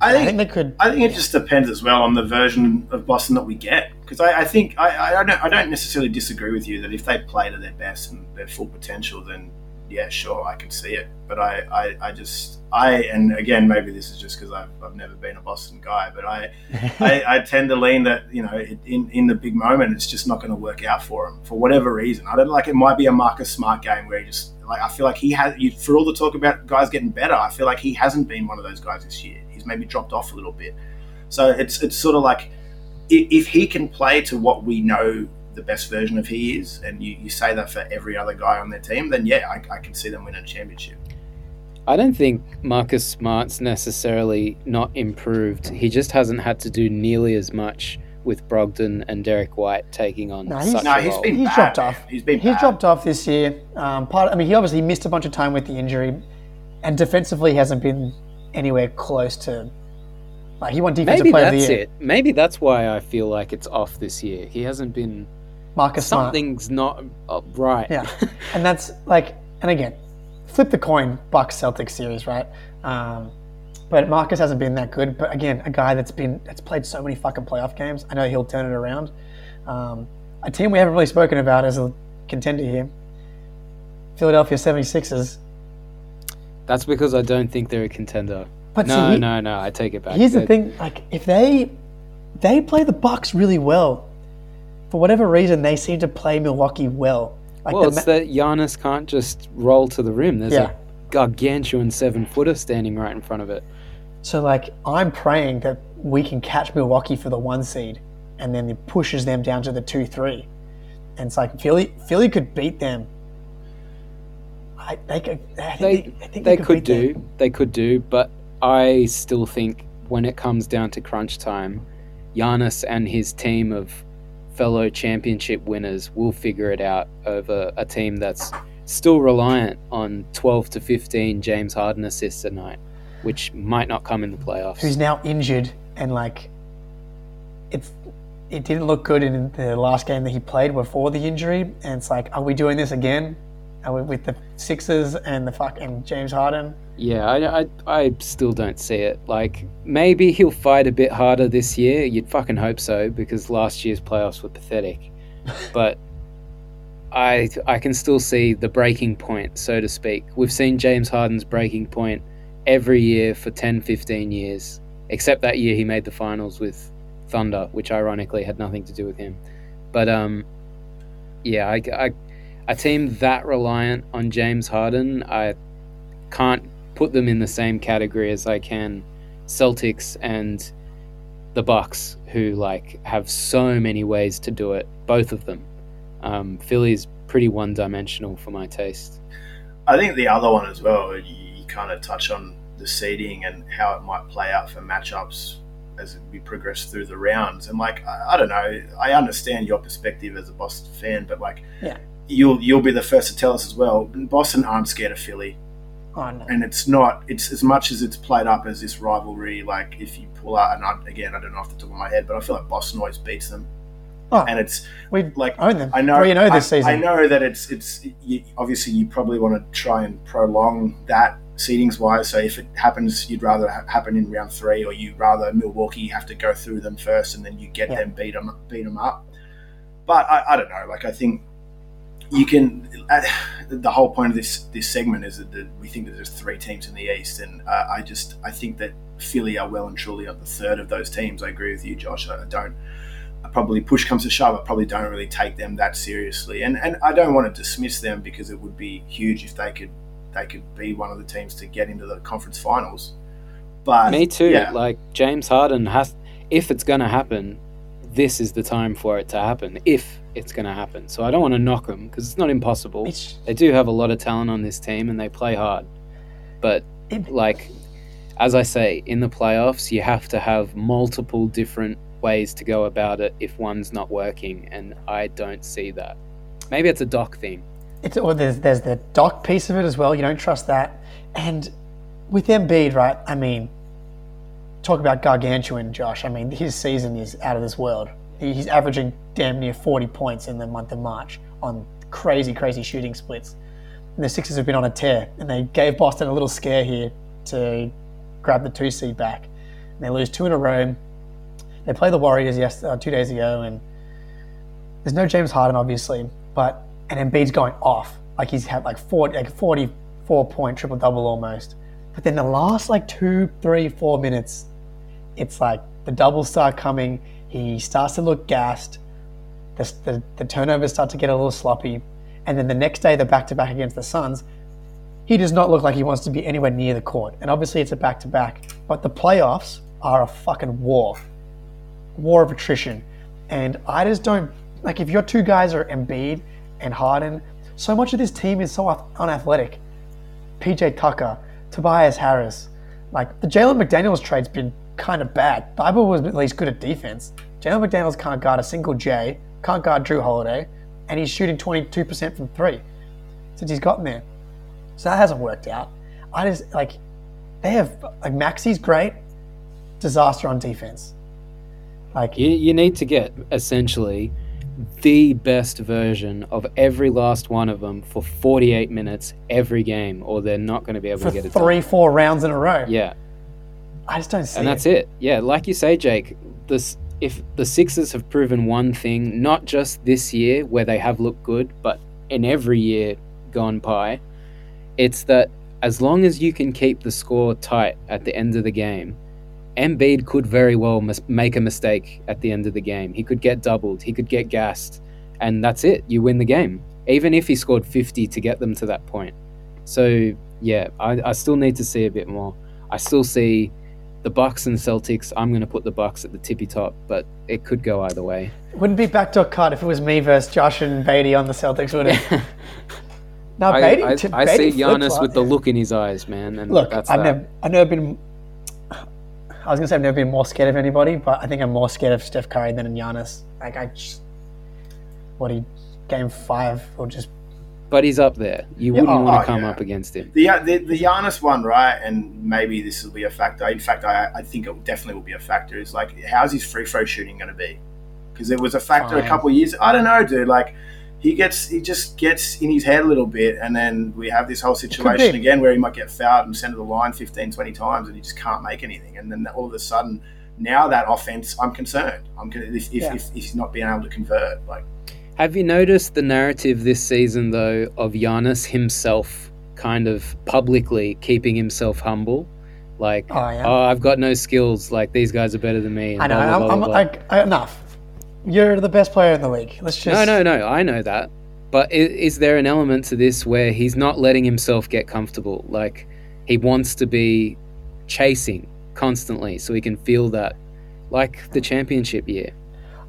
I I think, think they could. I think it just depends as well on the version of Boston that we get. Because I, I think I, I don't I don't necessarily disagree with you that if they play to their best and their full potential, then yeah, sure, I can see it. But I, I, I just I and again maybe this is just because I've, I've never been a Boston guy, but I, I I tend to lean that you know it, in in the big moment it's just not going to work out for them for whatever reason. I don't like it might be a Marcus Smart game where he just like I feel like he has for all the talk about guys getting better. I feel like he hasn't been one of those guys this year. He's maybe dropped off a little bit. So it's it's sort of like if he can play to what we know the best version of he is, and you, you say that for every other guy on their team, then yeah, I, I can see them winning a championship. I don't think Marcus Smart's necessarily not improved. He just hasn't had to do nearly as much with Brogdon and Derrick White taking on No, he's- such No, a he's role. been He's bad, dropped man. off. He's been He's bad. dropped off this year. Um, part, I mean, he obviously missed a bunch of time with the injury, and defensively hasn't been anywhere close to. Like he won defensive Maybe player of the that's year. it. Maybe that's why I feel like it's off this year. He hasn't been. Marcus Smart. Something's not uh, right. Yeah, and that's like, and again, flip the coin, Bucks Celtics series, right? Um, but Marcus hasn't been that good. But again, a guy that's been that's played so many fucking playoff games. I know he'll turn it around. Um, a team we haven't really spoken about as a contender here, Philadelphia 76ers. That's because I don't think they're a contender. But No, see, no, no. I take it back. Here's the They're- thing: like if they they play the Bucks really well, for whatever reason, they seem to play Milwaukee well. Like Well, the it's ma- that Giannis can't just roll to the rim. There's Yeah. a gargantuan seven footer standing right in front of it. So like I'm praying that we can catch Milwaukee for the one seed, and then it pushes them down to the two three, and it's like Philly Philly could beat them. I, they could. I think They they, I think they could could beat them. do. They could do, but I still think when it comes down to crunch time, Giannis and his team of fellow championship winners will figure it out over a team that's still reliant on 12 to 15 James Harden assists a night, which might not come in the playoffs. who's now injured and like it's it didn't look good in the last game that he played before the injury and it's like are we doing this again are we with the Sixers and the fuck and James Harden Yeah, I, I, I still don't see it. Like, maybe he'll fight a bit harder this year. You'd fucking hope so, because last year's playoffs were pathetic. but I, I can still see the breaking point, so to speak. We've seen James Harden's breaking point every year for 10, 15 years, except that year he made the finals with Thunder, which ironically had nothing to do with him. But, um, yeah, I, I, a team that reliant on James Harden, I can't put them in the same category as I can Celtics and the Bucks, who like have so many ways to do it. Both of them. Um, Philly's pretty one-dimensional for my taste. I think the other one as well, you, you kind of touch on the seeding and how it might play out for matchups as we progress through the rounds. And like, I, I don't know, I understand your perspective as a Boston fan, but like, Yeah. you'll you'll be the first to tell us as well. Boston aren't scared of Philly. Oh no. and it's not. It's as much as it's played up as this rivalry. Like if you pull out, and I, again, I don't know off the top of my head, but I feel like Boston always beats them, Oh, and it's we like own them. I know. And oh this I, season. I know that it's it's you, obviously you probably want to try and prolong that seedings wise. So if it happens, you'd rather ha- happen in round three, or you'd rather Milwaukee have to go through them first, and then you get Yeah. them beat them beat them up. But I, I don't know. Like I think you can. Uh, the whole point of this this segment is that the, we think that there's three teams in the East, and uh, I just I think that Philly are well and truly on the third of those teams. I agree with you, Josh. I don't. I probably push comes to shove, I probably don't really take them that seriously, and and I don't want to dismiss them because it would be huge if they could they could be one of the teams to get into the conference finals. But Me too. Yeah, Like James Harden has, if it's going to happen, this is the time for it to happen. If it's going to happen, so I don't want to knock them because it's not impossible. It's, They do have a lot of talent on this team and they play hard, but It- like as I say, in the playoffs, you have to have multiple different ways to go about it if one's not working, and I don't see that. Maybe it's a doc thing. It's or there's there's the doc piece of it as well. You don't trust that, and with Embiid, right? I mean, talk about gargantuan, Josh. I mean, his season is out of this world. He's averaging damn near 40 points in the month of March on crazy, crazy shooting splits. And the Sixers have been on a tear, and they gave Boston a little scare here to grab the two seed back. And they lose two in a row. They play the Warriors yes, uh, two days ago, and there's no James Harden, obviously, but and Embiid's going off. Like he's had like 40, like 44 point triple double almost. But then the last like two, three, four minutes, it's like the doubles start coming. He starts to look gassed. The, the, the turnovers start to get a little sloppy. And then the next day, the back to back against the Suns, he does not look like he wants to be anywhere near the court. And obviously, it's a back to back. But the playoffs are a fucking war war of attrition. And I just don't like if your two guys are Embiid and Harden, so much of this team is so unathletic. PJ Tucker, Tobias Harris, like the Jalen McDaniels trade's been kind of bad. Thybulle was at least good at defense. Jalen McDaniels can't guard a single J, can't guard Jrue Holiday, and he's shooting 22% from three since he's gotten there. So that hasn't worked out. I just like they have like Maxey's great, disaster on defense. Like You, you need to get essentially the best version of every last one of them for 48 minutes every game, or they're not going to be able for to get it three, done. four rounds in a row. Yeah, I just don't see it. and it. that's it. Yeah, like you say, Jake. This if the Sixers have proven one thing, not just this year where they have looked good, but in every year gone by, it's that as long as you can keep the score tight at the end of the game, Embiid could very well mis- make a mistake at the end of the game. He could get doubled, he could get gassed, and that's it. You win the game, even if he scored 50 to get them to that point. So, yeah, I, I still need to see a bit more. I still see the Bucks and Celtics. I'm going to put the Bucks at the tippy top, but it could go either way. Wouldn't be backdoor cut if it was me versus Josh and Beatty on the Celtics, would it? no, I, Beatty. I, Beatty see Giannis with the look in his eyes, man, and Look, I've never, I've never been. I was gonna say I've never been more scared of anybody, but I think I'm more scared of Steph Curry than Giannis. Like I just, what he, game five or just but he's up there. You Yeah, wouldn't oh, want to come yeah. up against him. The, the the Giannis one, right? And maybe this will be a factor. In fact, I, I think it definitely will be a factor. Is like, how's his free throw shooting going to be? Because it was a factor a couple of years. I don't know, dude. Like, he gets he just gets in his head a little bit, and then we have this whole situation again where he might get fouled and sent to the line 15, 20 times, and he just can't make anything. And then all of a sudden, now that offense, I'm concerned. I'm con- if, if, Yeah. if, if he's not being able to convert, like. Have you noticed the narrative this season, though, of Giannis himself kind of publicly keeping himself humble? Like, Oh, yeah. Oh, I've got no skills. Like, these guys are better than me. and I know. blah, blah, I'm, blah, I'm blah, blah. like I- enough. You're the best player in the league. Let's just No, no, no. I know that. But is, is there an element to this where he's not letting himself get comfortable? Like, he wants to be chasing constantly so he can feel that, like the championship year.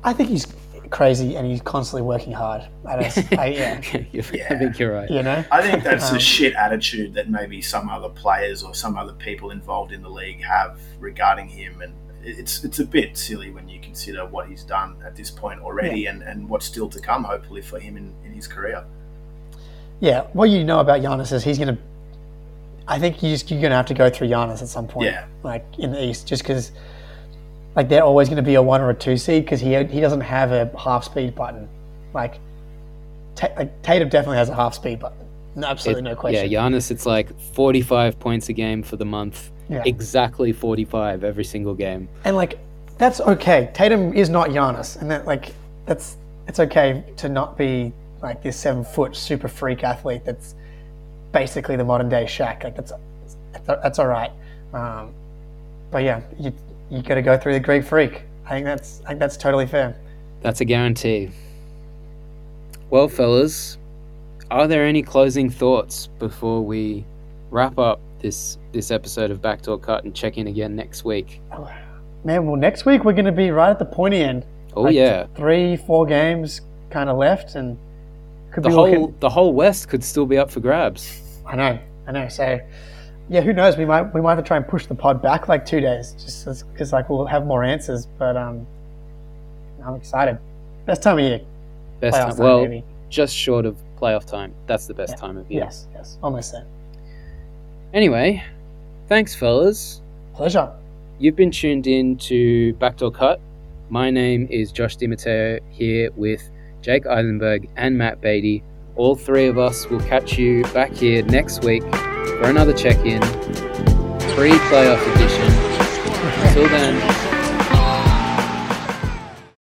I think he's crazy and he's constantly working hard. I don't. I, yeah. I think you're right. You know. I think that's Um, a shit attitude that maybe some other players or some other people involved in the league have regarding him, and it's it's a bit silly when you consider what he's done at this point already, and, and what's still to come, hopefully for him in, in his career. Yeah, what you know about Giannis is he's going to I think you just, you're going to have to go through Giannis at some point. Yeah. Like in the East, just because like they're always going to be a one or a two seed because he he doesn't have a half speed button. Like, Ta- like Tatum definitely has a half speed button. No, absolutely no question. Yeah, question. Giannis, it's like 45 points a game for the month. Yeah. Exactly 45 every single game. And like that's okay. Tatum is not Giannis, and that like that's it's okay to not be like this seven foot super freak athlete that's basically the modern day Shaq. Like that's that's, all right. Um, but yeah, you you got to go through the Greek freak. I think that's I think that's totally fair. That's a guarantee. Well, fellas, are there any closing thoughts before we wrap up this this episode of Backdoor Cut and check in again next week? Man, well next week we're going to be right at the pointy end. Oh Like, yeah, three four games kind of left, and could the be whole looking. the whole West could still be up for grabs. I know, I know. So, yeah, who knows? We might we might have to try and push the pod back like two days, just because like we'll have more answers. But um, I'm excited. Best time of year. Best Playoff time, time, well, maybe. just short of playoff time. That's the best Yeah. time of year. Yes, yes, almost there. Anyway, thanks, fellas. Pleasure. You've been tuned in to Backdoor Cut. My name is Josh DiMatteo here with Jake Eisenberg and Matt Beatty. All three of us will catch you back here next week for another check in, pre playoff edition. Until then,